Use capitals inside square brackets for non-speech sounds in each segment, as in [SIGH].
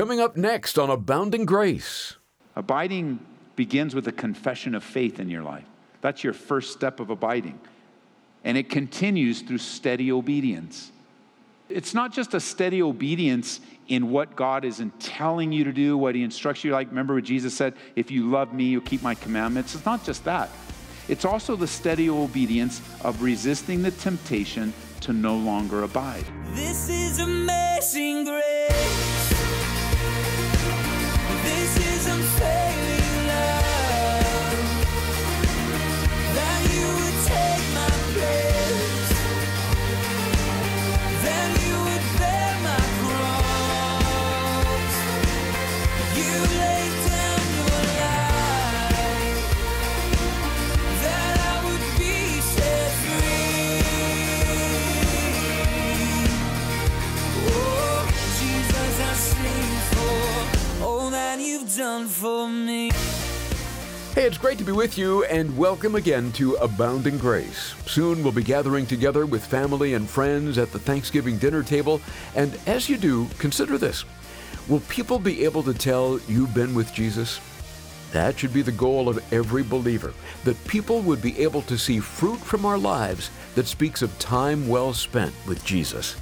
Coming up next on Abounding Grace. Abiding begins with a confession of faith in your life. That's your first step of abiding. And it continues through steady obedience. It's not just a steady obedience in what God is telling you to do, what He instructs you. Like, remember what Jesus said, if you love me, you'll keep my commandments. It's not just that. It's also the steady obedience of resisting the temptation to no longer abide. This is amazing grace. Hey, it's great to be with you, and welcome again to Abounding Grace. Soon we'll be gathering together with family and friends at the Thanksgiving dinner table, and as you do, consider this Will people be able to tell you've been with Jesus? That should be the goal of every believer, that people would be able to see fruit from our lives that speaks of time well spent with Jesus.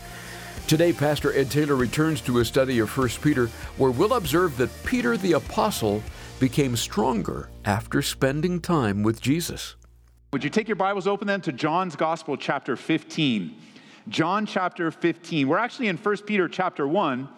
Today, Pastor Ed Taylor returns to a study of 1 Peter, where we'll observe that Peter the Apostle became stronger after spending time with Jesus. Would you take your Bibles open then to John's Gospel, chapter 15? John chapter 15. We're actually in 1 Peter chapter 1,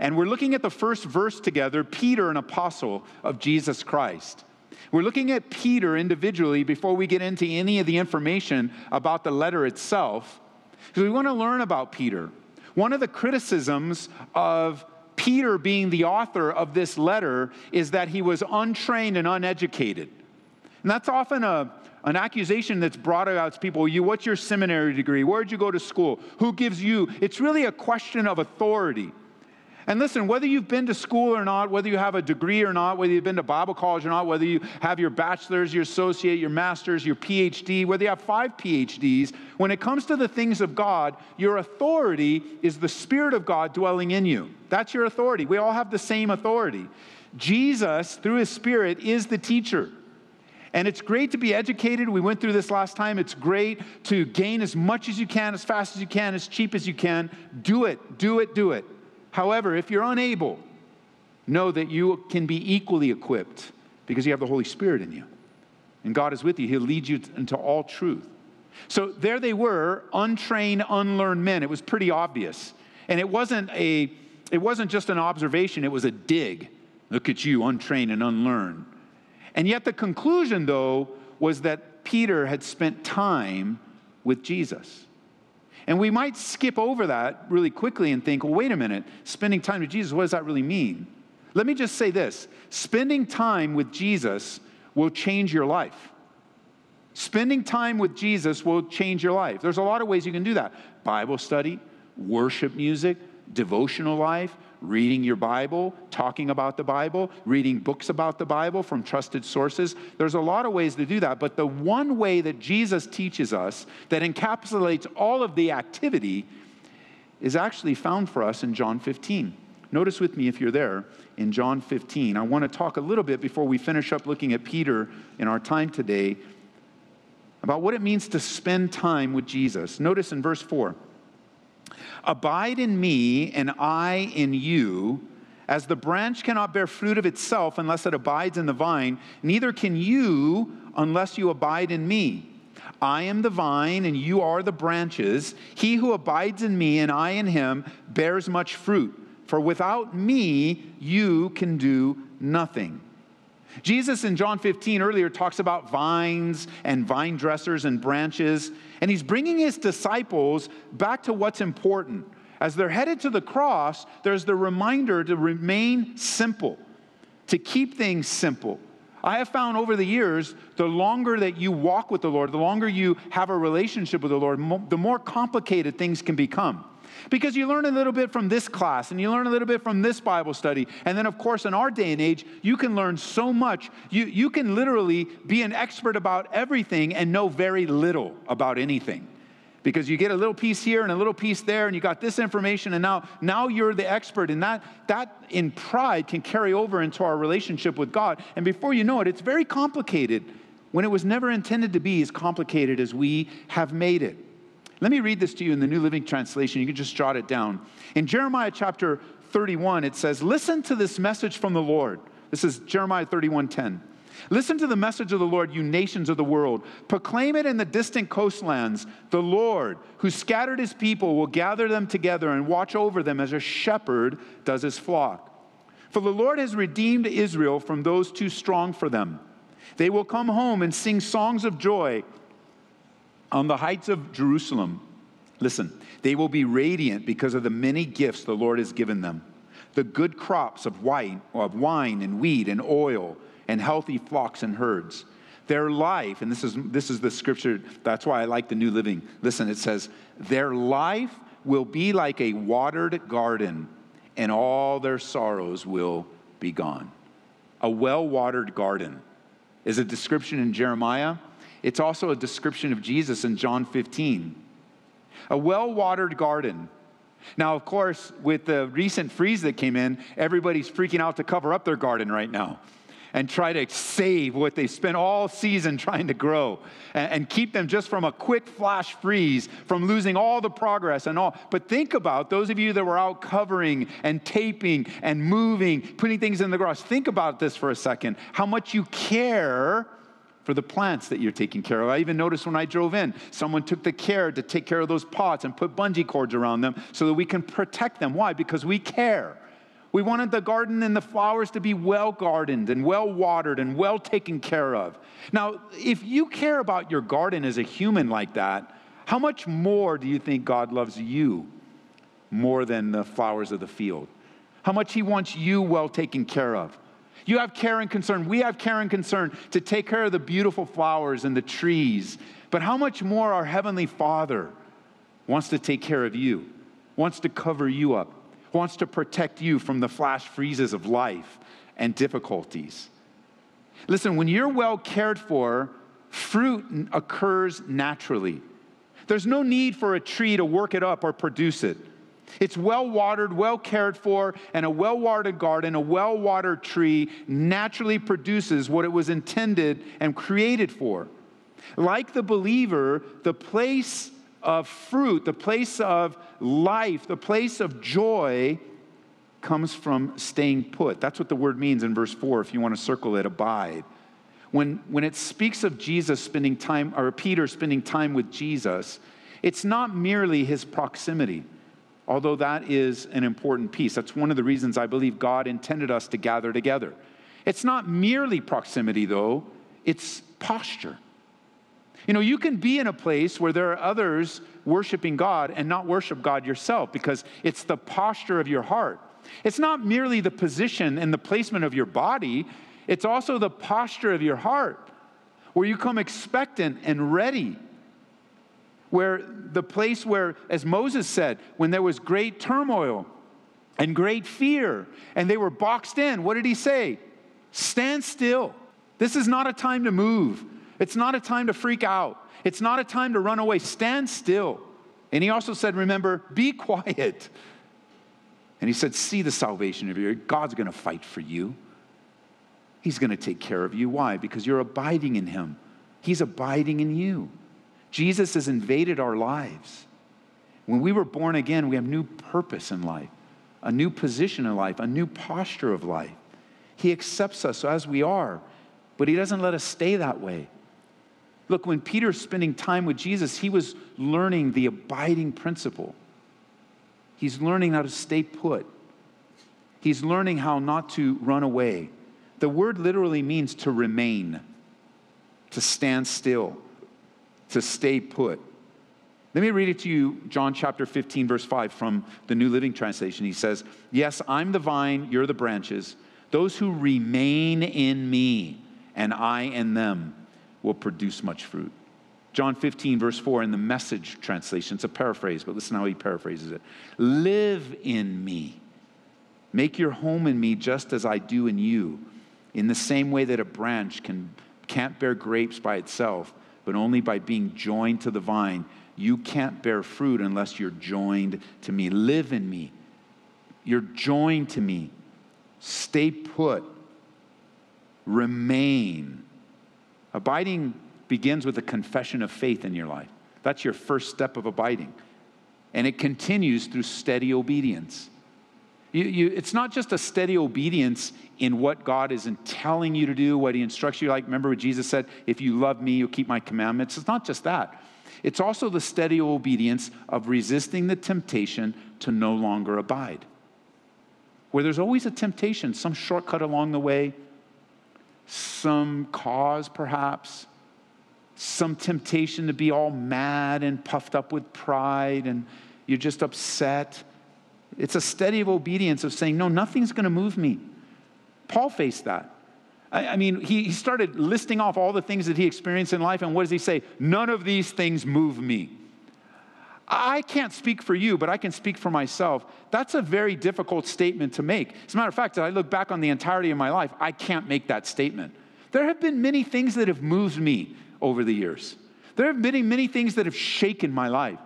and we're looking at the first verse together Peter, an apostle of Jesus Christ. We're looking at Peter individually before we get into any of the information about the letter itself, because we want to learn about Peter. One of the criticisms of Peter being the author of this letter is that he was untrained and uneducated. And that's often a, an accusation that's brought out to people. You, what's your seminary degree? Where'd you go to school? Who gives you? It's really a question of authority. And listen, whether you've been to school or not, whether you have a degree or not, whether you've been to Bible college or not, whether you have your bachelor's, your associate, your master's, your PhD, whether you have five PhDs, when it comes to the things of God, your authority is the Spirit of God dwelling in you. That's your authority. We all have the same authority. Jesus, through his Spirit, is the teacher. And it's great to be educated. We went through this last time. It's great to gain as much as you can, as fast as you can, as cheap as you can. Do it, do it, do it. However, if you're unable, know that you can be equally equipped because you have the Holy Spirit in you. And God is with you, He'll lead you into all truth. So there they were, untrained, unlearned men. It was pretty obvious. And it wasn't a it wasn't just an observation, it was a dig. Look at you, untrained and unlearned. And yet the conclusion though was that Peter had spent time with Jesus. And we might skip over that really quickly and think, well, wait a minute, spending time with Jesus, what does that really mean? Let me just say this spending time with Jesus will change your life. Spending time with Jesus will change your life. There's a lot of ways you can do that Bible study, worship music, devotional life, reading your Bible, talking about the Bible, reading books about the Bible from trusted sources. There's a lot of ways to do that, but the one way that Jesus teaches us that encapsulates all of the activity is actually found for us in John 15. Notice with me if you're there in John 15. I want to talk a little bit before we finish up looking at Peter in our time today about what it means to spend time with Jesus. Notice in verse 4 Abide in me, and I in you. As the branch cannot bear fruit of itself unless it abides in the vine, neither can you unless you abide in me. I am the vine, and you are the branches. He who abides in me, and I in him, bears much fruit. For without me, you can do nothing. Jesus in John 15 earlier talks about vines and vine dressers and branches, and he's bringing his disciples back to what's important. As they're headed to the cross, there's the reminder to remain simple, to keep things simple. I have found over the years, the longer that you walk with the Lord, the longer you have a relationship with the Lord, the more complicated things can become. Because you learn a little bit from this class and you learn a little bit from this Bible study. And then, of course, in our day and age, you can learn so much. You, you can literally be an expert about everything and know very little about anything. because you get a little piece here and a little piece there and you got this information and now now you're the expert and that that in pride can carry over into our relationship with God and before you know it it's very complicated when it was never intended to be as complicated as we have made it let me read this to you in the New Living Translation you can just jot it down in Jeremiah chapter 31 it says listen to this message from the Lord this is Jeremiah 31:10 Listen to the message of the Lord, you nations of the world. Proclaim it in the distant coastlands. The Lord, who scattered his people, will gather them together and watch over them as a shepherd does his flock. For the Lord has redeemed Israel from those too strong for them. They will come home and sing songs of joy on the heights of Jerusalem. Listen, they will be radiant because of the many gifts the Lord has given them the good crops of wine, of wine and wheat and oil and healthy flocks and herds. Their life, and this is, this is the scripture, that's why I like the New Living. Listen, it says, Their life will be like a watered garden, and all their sorrows will be gone. A well watered garden is a description in Jeremiah. It's also a description of Jesus in John 15. A well watered garden. Now, of course, with the recent freeze that came in, everybody's freaking out to cover up their garden right now and try to save what they spent all season [LAUGHS] trying to grow and, and, keep them just from a quick flash freeze, from losing all the progress and all. But think about those of you that were out covering and taping and moving, putting things in the grass. Think about this for a second how much you care for the plants that you're taking care of. I even noticed when I drove in, someone took the care to take care of those pots and put bungee cords around them so that we can protect them. Why? Because we care. We wanted the garden and the flowers to be well gardened and well watered and well taken care of. Now, if you care about your garden as a human like that, how much more do you think God loves you more than the flowers of the field? How much He wants you well taken care of? You have care and concern. We have care and concern to take care of the beautiful flowers and the trees. But how much more our Heavenly Father wants to take care of you, wants to cover you up, wants to protect you from the flash freezes of life and difficulties. Listen, when you're well cared for, fruit occurs naturally. There's no need for a tree to work it up or produce it. It's well watered, well cared for, and a well watered garden, a well watered tree naturally produces what it was intended and created for. Like the believer, the place of fruit, the place of life, the place of joy comes from staying put. That's what the word means in verse 4, if you want to circle it, abide. When, when it speaks of Jesus spending time, or Peter spending time with Jesus, it's not merely his proximity, although that is an important piece. That's one of the reasons I believe God intended us to gather together. It's not merely proximity, though, it's posture. You know, you can be in a place where there are others worshiping God and not worship God yourself because it's the posture of your heart. It's not merely the position and the placement of your body, it's also the posture of your heart where you come expectant and ready. Where the place where, as Moses said, when there was great turmoil and great fear and they were boxed in, what did he say? Stand still. This is not a time to move. It's not a time to freak out. It's not a time to run away. Stand still. And he also said, Remember, be [LAUGHS] quiet. And he said, See the salvation of your God's going to fight for you. He's going to take care of you. Why? Because you're abiding in him. He's abiding in you. Jesus has invaded our lives. When we were born again, we have new purpose in life, a new position in life, a new posture of life. He accepts us as we are, but he doesn't let us stay that way. Look, when Peter's spending time with Jesus, he was learning the abiding principle. He's learning how to stay put. He's learning how not to run away. The word literally means to remain, to stand still, to stay put. Let me read it to you, John chapter 15, verse 5 from the New Living Translation. He says, Yes, I'm the vine, you're the branches. Those who remain in me, and I in them will produce much fruit. John 15, verse 4 in the message translation, it's a paraphrase, but listen how he paraphrases it. Live in me. Make your home in me just as I do in you. In the same way that a branch can, can't bear grapes by itself, but only by being joined to the vine. You can't bear fruit unless you're joined to me. Live in me. You're joined to me. Stay put. Remain. Abiding begins with a confession of faith in your life. That's your first step of abiding. And it continues through steady obedience. You, you, it's not just a steady obedience in what God is telling you to do, what He instructs you. Like, remember what Jesus said, if you love me, you'll keep my commandments. It's not just that. It's also the steady obedience of resisting the temptation to no longer abide. Where there's always a temptation, some shortcut along the way, some cause perhaps, some temptation to be all mad and puffed up with pride and you're just upset. It's a steady of obedience of saying, No, nothing's going to move me. Paul faced that. I, I mean, he, he started listing off all the things that he experienced in life, and what does he say? None of these things move me. I can't speak for you, but I can speak for myself. That's a very difficult statement to make. As a matter of fact, as I look back on the entirety of my life, I can't make that statement. There have been many things that have moved me over the years. There have been many things that have shaken my life.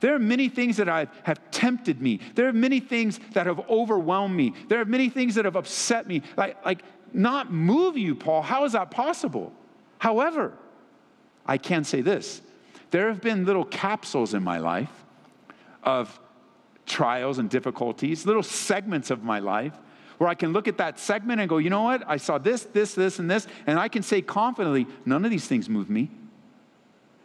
There are many things that I have tempted me. There are many things that have overwhelmed me. There are many things that have upset me. Like, like not move you, Paul. How is that possible? However, I can say this there have been little capsules in my life of trials and difficulties, little segments of my life where I can look at that segment and go, you know what? I saw this, this, this, and this, and I can say confidently, none of these things move me.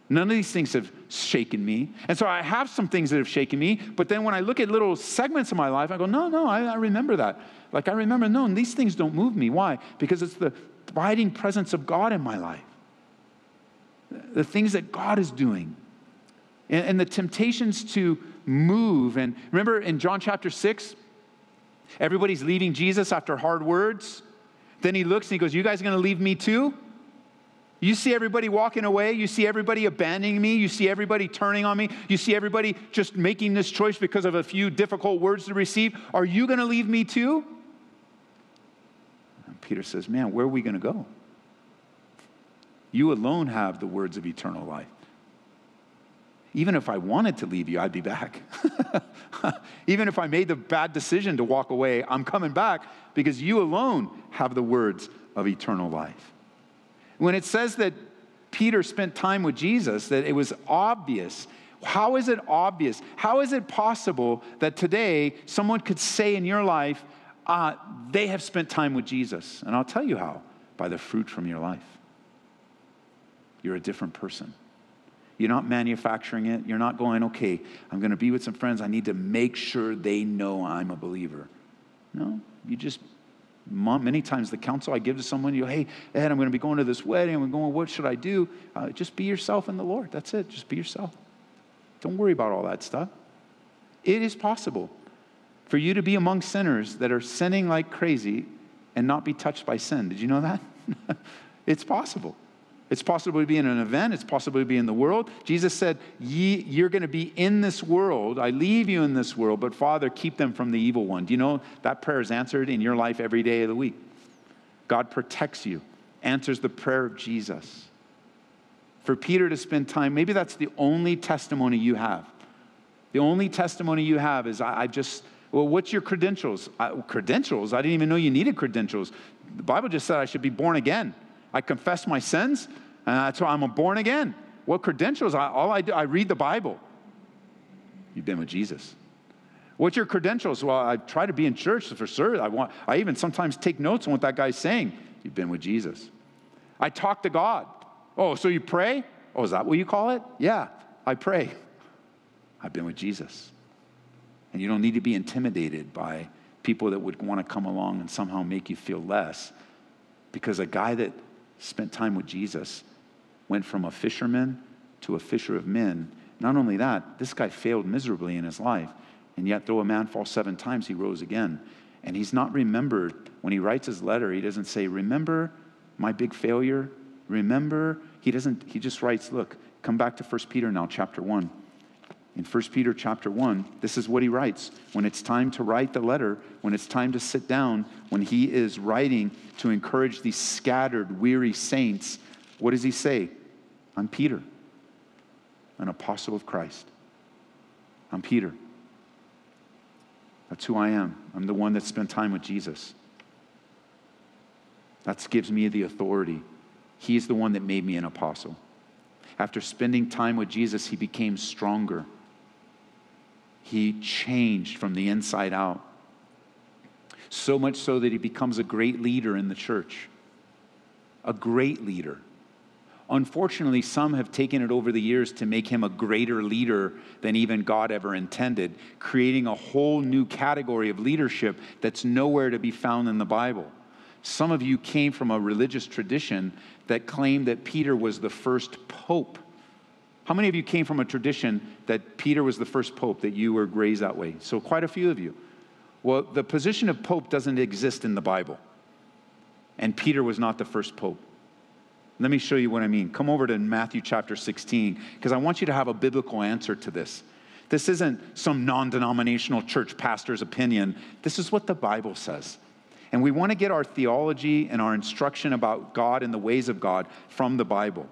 None of these things have shaken me. And so I have some things that have shaken me, but then when I look at little segments of my life, I go, no, no, I, I remember that. Like I remember, no, these things don't move me. Why? Because it's the abiding presence of God in my life. The things that God is doing. And, and the temptations to move. And remember in John chapter 6, everybody's leaving Jesus after hard words. Then he looks and he goes, You guys are going to leave me too? You see everybody walking away. You see everybody abandoning me. You see everybody turning on me. You see everybody just making this choice because of a few difficult words to receive. Are you going to leave me too? And Peter says, Man, where are we going to go? You alone have the words of eternal life. Even if I wanted to leave you, I'd be back. [LAUGHS] Even if I made the bad decision to walk away, I'm coming back because you alone have the words of eternal life. When it says that Peter spent time with Jesus, that it was obvious. How is it obvious? How is it possible that today someone could say in your life, uh, they have spent time with Jesus? And I'll tell you how by the fruit from your life. You're a different person. You're not manufacturing it. You're not going, okay, I'm going to be with some friends. I need to make sure they know I'm a believer. No, you just Many times the counsel I give to someone, you go, hey, Ed, I'm going to be going to this wedding. I'm going, what should I do? Uh, just be yourself in the Lord. That's it. Just be yourself. Don't worry about all that stuff. It is possible for you to be among sinners that are sinning like crazy and not be touched by sin. Did you know that? [LAUGHS] it's possible. It's possible to be in an event, it's possible to be in the world. Jesus said, Ye, You're going to be in this world. I leave you in this world, but Father, keep them from the evil one. Do you know that prayer is answered in your life every day of the week? God protects you, answers the prayer of Jesus. For Peter to spend time, maybe that's the only testimony you have. The only testimony you have is, I, I just, well, what's your credentials? I, credentials? I didn't even know you needed credentials. The Bible just said I should be born again. I confess my sins, and that's why I'm a born again. What credentials? I, all I do, I read the Bible. You've been with Jesus. What's your credentials? Well, I try to be in church for sure. I want. I even sometimes take notes on what that guy's saying. You've been with Jesus. I talk to God. Oh, so you pray? Oh, is that what you call it? Yeah, I pray. [LAUGHS] I've been with Jesus. And you don't need to be intimidated by people that would want to come along and somehow make you feel less. Because a guy that spent time with Jesus, went from a fisherman to a fisher of men. Not only that, this guy failed miserably in his life. And yet, though a man falls seven times, he rose again. And he's not remembered. When he writes his letter, he doesn't say, Remember my big failure? Remember? He doesn't, he just writes, Look, come back to 1 Peter now, chapter 1 in 1 Peter chapter 1, this is what he writes. When it's time to write the letter, when it's time to sit down, when he is writing to encourage these scattered, weary saints, what does he say? I'm Peter, an apostle of Christ. I'm Peter. That's who I am. I'm the one that spent time with Jesus. That gives me the authority. He's the one that made me an apostle. After spending time with Jesus, he became stronger. He changed from the inside out. So much so that he becomes a great leader in the church. A great leader. Unfortunately, some have taken it over the years to make him a greater leader than even God ever intended, creating a whole new category of leadership that's nowhere to be found in the Bible. Some of you came from a religious tradition that claimed that Peter was the first pope. How many of you came from a tradition that Peter was the first pope, that you were raised that way? So, quite a few of you. Well, the position of pope doesn't exist in the Bible, and Peter was not the first pope. Let me show you what I mean. Come over to Matthew chapter 16, because I want you to have a biblical answer to this. This isn't some non denominational church pastor's opinion. This is what the Bible says. And we want to get our theology and our instruction about God and the ways of God from the Bible.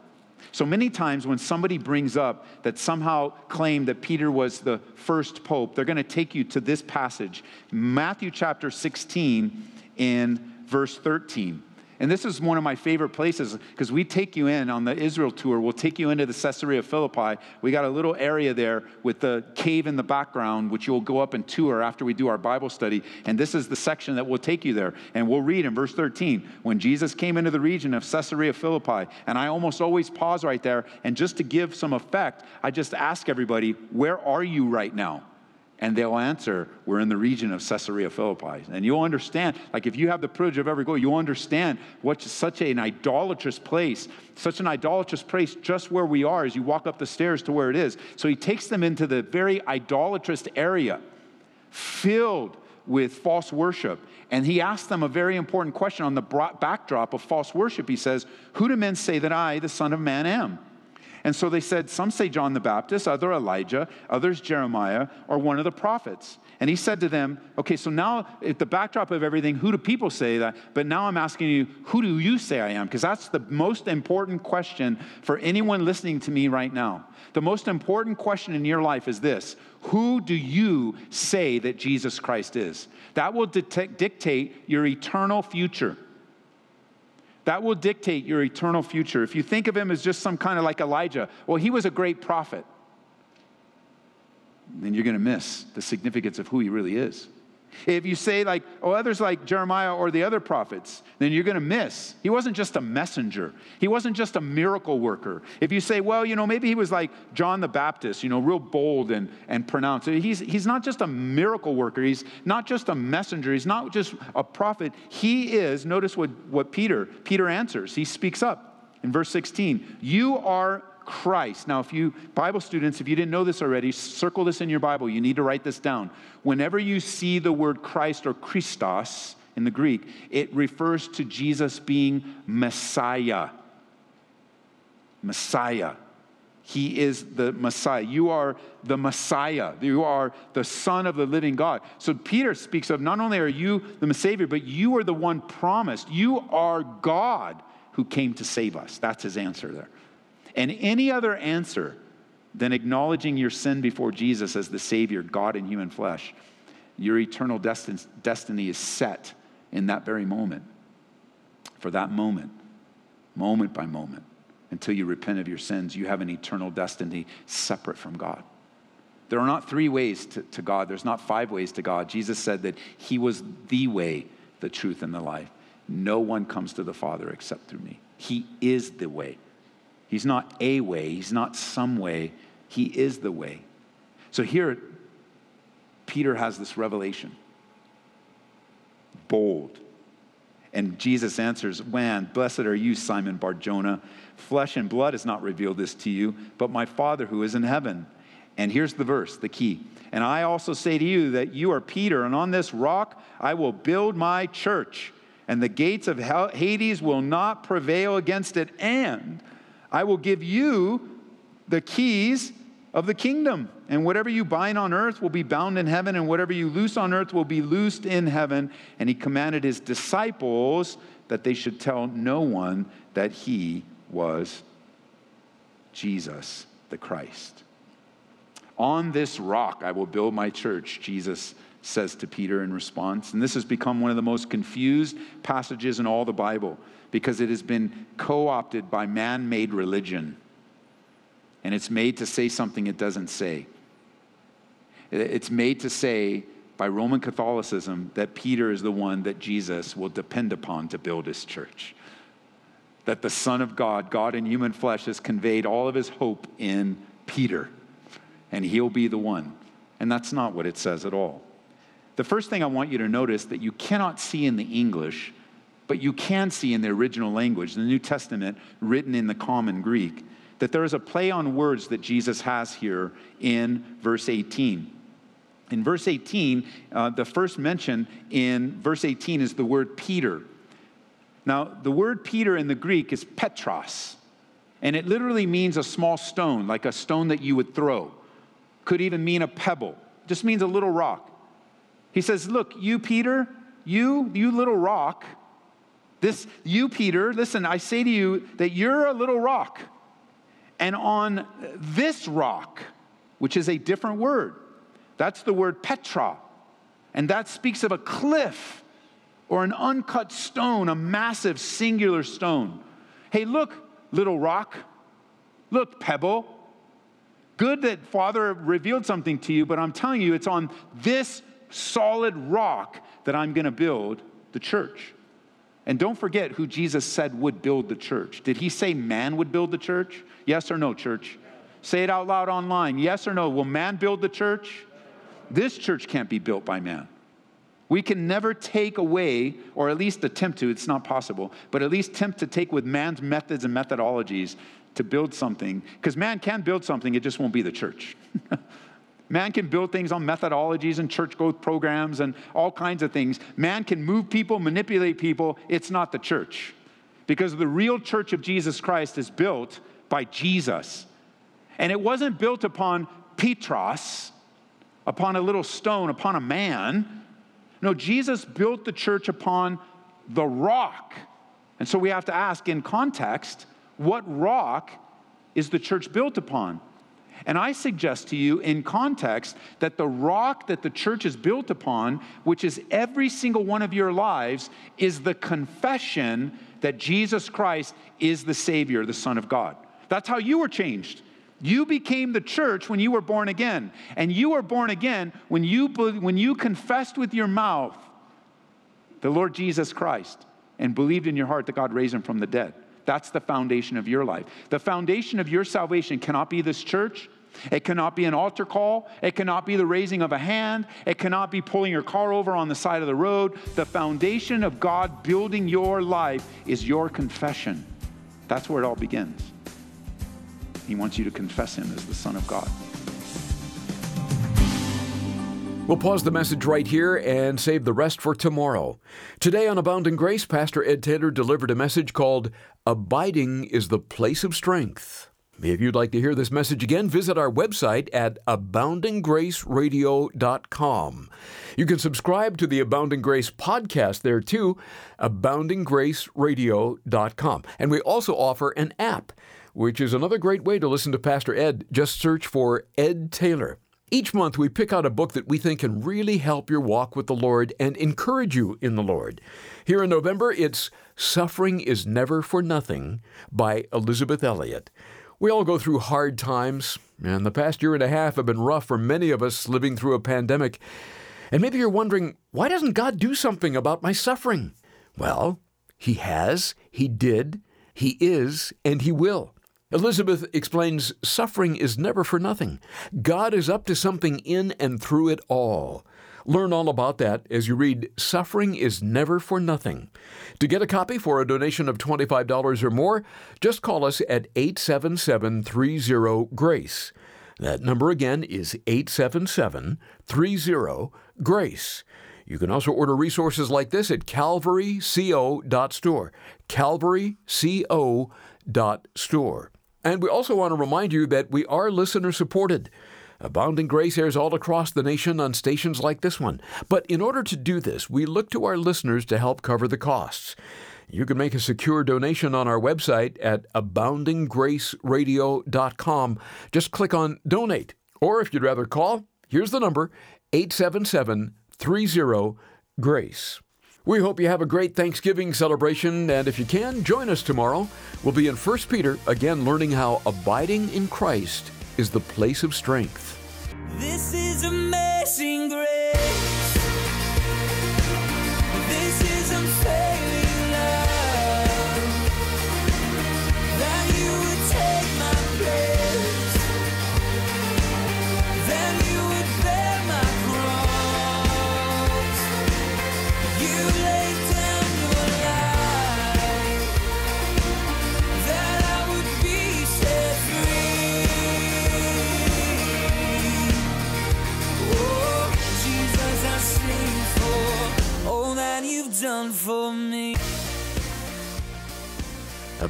So many times when somebody brings up that somehow claim that Peter was the first pope, they're going to take you to this passage, Matthew chapter 16 in verse 13. And this is one of my favorite places because we take you in on the Israel tour. We'll take you into the Caesarea Philippi. We got a little area there with the cave in the background, which you'll go up and tour after we do our Bible study. And this is the section that will take you there. And we'll read in verse 13 when Jesus came into the region of Caesarea Philippi. And I almost always pause right there. And just to give some effect, I just ask everybody, where are you right now? And they'll answer, We're in the region of Caesarea Philippi. And you'll understand, like if you have the privilege of ever going, you'll understand what's such an idolatrous place, such an idolatrous place just where we are as you walk up the stairs to where it is. So he takes them into the very idolatrous area, filled with false worship. And he asks them a very important question on the backdrop of false worship. He says, Who do men say that I, the Son of Man, am? And so they said, Some say John the Baptist, other Elijah, others Jeremiah, or one of the prophets. And he said to them, Okay, so now at the backdrop of everything, who do people say that? But now I'm asking you, who do you say I am? Because that's the most important question for anyone listening to me right now. The most important question in your life is this Who do you say that Jesus Christ is? That will dictate your eternal future. That will dictate your eternal future. If you think of him as just some kind of like Elijah, well, he was a great prophet, then you're going to miss the significance of who he really is. If you say, like, oh, others like Jeremiah or the other prophets, then you're going to miss. He wasn't just a messenger, he wasn't just a miracle worker. If you say, well, you know, maybe he was like John the Baptist, you know, real bold and, and pronounced, he's, he's not just a miracle worker, he's not just a messenger, he's not just a prophet. He is, notice what, what Peter, Peter answers. He speaks up in verse 16. You are Christ. Now, if you, Bible students, if you didn't know this already, circle this in your Bible. You need to write this down. Whenever you see the word Christ or Christos in the Greek, it refers to Jesus being Messiah. Messiah. He is the Messiah. You are the Messiah. You are the Son of the living God. So Peter speaks of not only are you the Savior, but you are the one promised. You are God who came to save us. That's his answer there. And any other answer than acknowledging your sin before Jesus as the Savior, God in human flesh, your eternal destin- destiny is set in that very moment. For that moment, moment by moment, until you repent of your sins, you have an eternal destiny separate from God. There are not three ways to, to, God, there's not five ways to God. Jesus said that He was the way, the truth, and the life. No one comes to the Father except through me. He is the way. He's not a way, he's not some way, he is the way. So here, Peter has this revelation bold. And Jesus answers, Man, blessed are you, Simon Barjona. Flesh and blood has not revealed this to you, but my Father who is in heaven. And here's the verse, the key. And I also say to you that you are Peter, and on this rock I will build my church, and the gates of Hades will not prevail against it. And I will give you the keys of the kingdom. And whatever you bind on earth will be bound in heaven, and whatever you loose on earth will be loosed in heaven. And he commanded his disciples that they should tell no one that he was Jesus the Christ. On this rock I will build my church, Jesus says to Peter in response. And this has become one of the most confused passages in all the Bible because it has been co opted by man made religion. And it's made to say something it doesn't say. It's made to say by Roman Catholicism that Peter is the one that Jesus will depend upon to build his church. That the Son of God, God in human flesh, has conveyed all of his hope in Peter, and he'll be the one. And that's not what it says at all. The first thing I want you to notice that you cannot see in the English, but you can see in the original language, the New Testament written in the common Greek, that there is a play on words that Jesus has here in verse 18. In verse 18, uh, the first mention in verse 18 is the word Peter. Now, the word Peter in the Greek is Petros, and it literally means a small stone, like a stone that you would throw. Could even mean a pebble, just means a little rock. He says, Look, you, Peter, you, you little rock, this, you, Peter, listen, I say to you that you're a little rock. And on this rock, which is a different word, that's the word Petra. And that speaks of a cliff or an uncut stone, a massive singular stone. Hey, look, little rock. Look, pebble. Good that Father revealed something to you, but I'm telling you, it's on this solid rock that I'm going to build the church. And don't forget who Jesus said would build the church. Did he say man would build the church? Yes or no, church? Say it out loud online. Yes or no? Will man build the church? This church can't be built by man. We can never take away, or at least attempt to, it's not possible, but at least attempt to take with man's methods and methodologies to build something. Because man can build something, it just won't be the church. [LAUGHS] man can build things on methodologies and church growth programs and all kinds of things. Man can move people, manipulate people. It's not the church. Because the real church of Jesus Christ is built by Jesus. And it wasn't built upon Petros, upon a little stone, upon a man. No, Jesus built the church upon the rock. And so we have to ask in context, what rock is the church built upon? And I suggest to you in context that the rock that the church is built upon, which is every single one of your lives, is the confession that Jesus Christ is the Savior, the Son of God. That's how you were changed. You became the church when you were born again. And you were born again when you, when you confessed with your mouth the Lord Jesus Christ and believed in your heart that God raised him from the dead. That's the foundation of your life. The foundation of your salvation cannot be this church. It cannot be an altar call. It cannot be the raising of a hand. It cannot be pulling your car over on the side of the road. The foundation of God building your life is your confession. That's where it all begins. He wants you to confess Him as the Son of God. We'll pause the message right here and save the rest for tomorrow. Today on Abounding Grace, Pastor Ed Taylor delivered a message called Abiding is the Place of Strength. If you'd like to hear this message again, visit our website at aboundinggraceradio.com. You can subscribe to the Abounding Grace podcast there too, aboundinggraceradio.com. And we also offer an app which is another great way to listen to Pastor Ed. Just search for Ed Taylor. Each month, we pick out a book that we think can really help your walk with the Lord and encourage you in the Lord. Here in November, it's Suffering is Never for Nothing by Elisabeth Elliot. We all go through hard times, and the past year and a half have been rough for many of us living through a pandemic. And maybe you're wondering, why doesn't God do something about my suffering? Well, He has, He did, He is, and He will. Elisabeth explains suffering is never for nothing. God is up to something in and through it all. Learn all about that as you read Suffering is Never for Nothing. To get a copy for a donation of $25 or more, just call us at 877 30 GRACE. That number again is 877 30 GRACE. You can also order resources like this at calvaryco.store. calvaryco.store. And we also want to remind you that we are listener supported. Abounding Grace airs all across the nation on stations like this one. But in order to do this, we look to our listeners to help cover the costs. You can make a secure donation on our website at aboundinggraceradio.com. Just click on Donate. Or if you'd rather call, here's the number 877 30 GRACE. We hope you have a great Thanksgiving celebration, and if you can, join us tomorrow. We'll be in 1 Peter, again learning how abiding in Christ is the place of strength. This is amazing grace.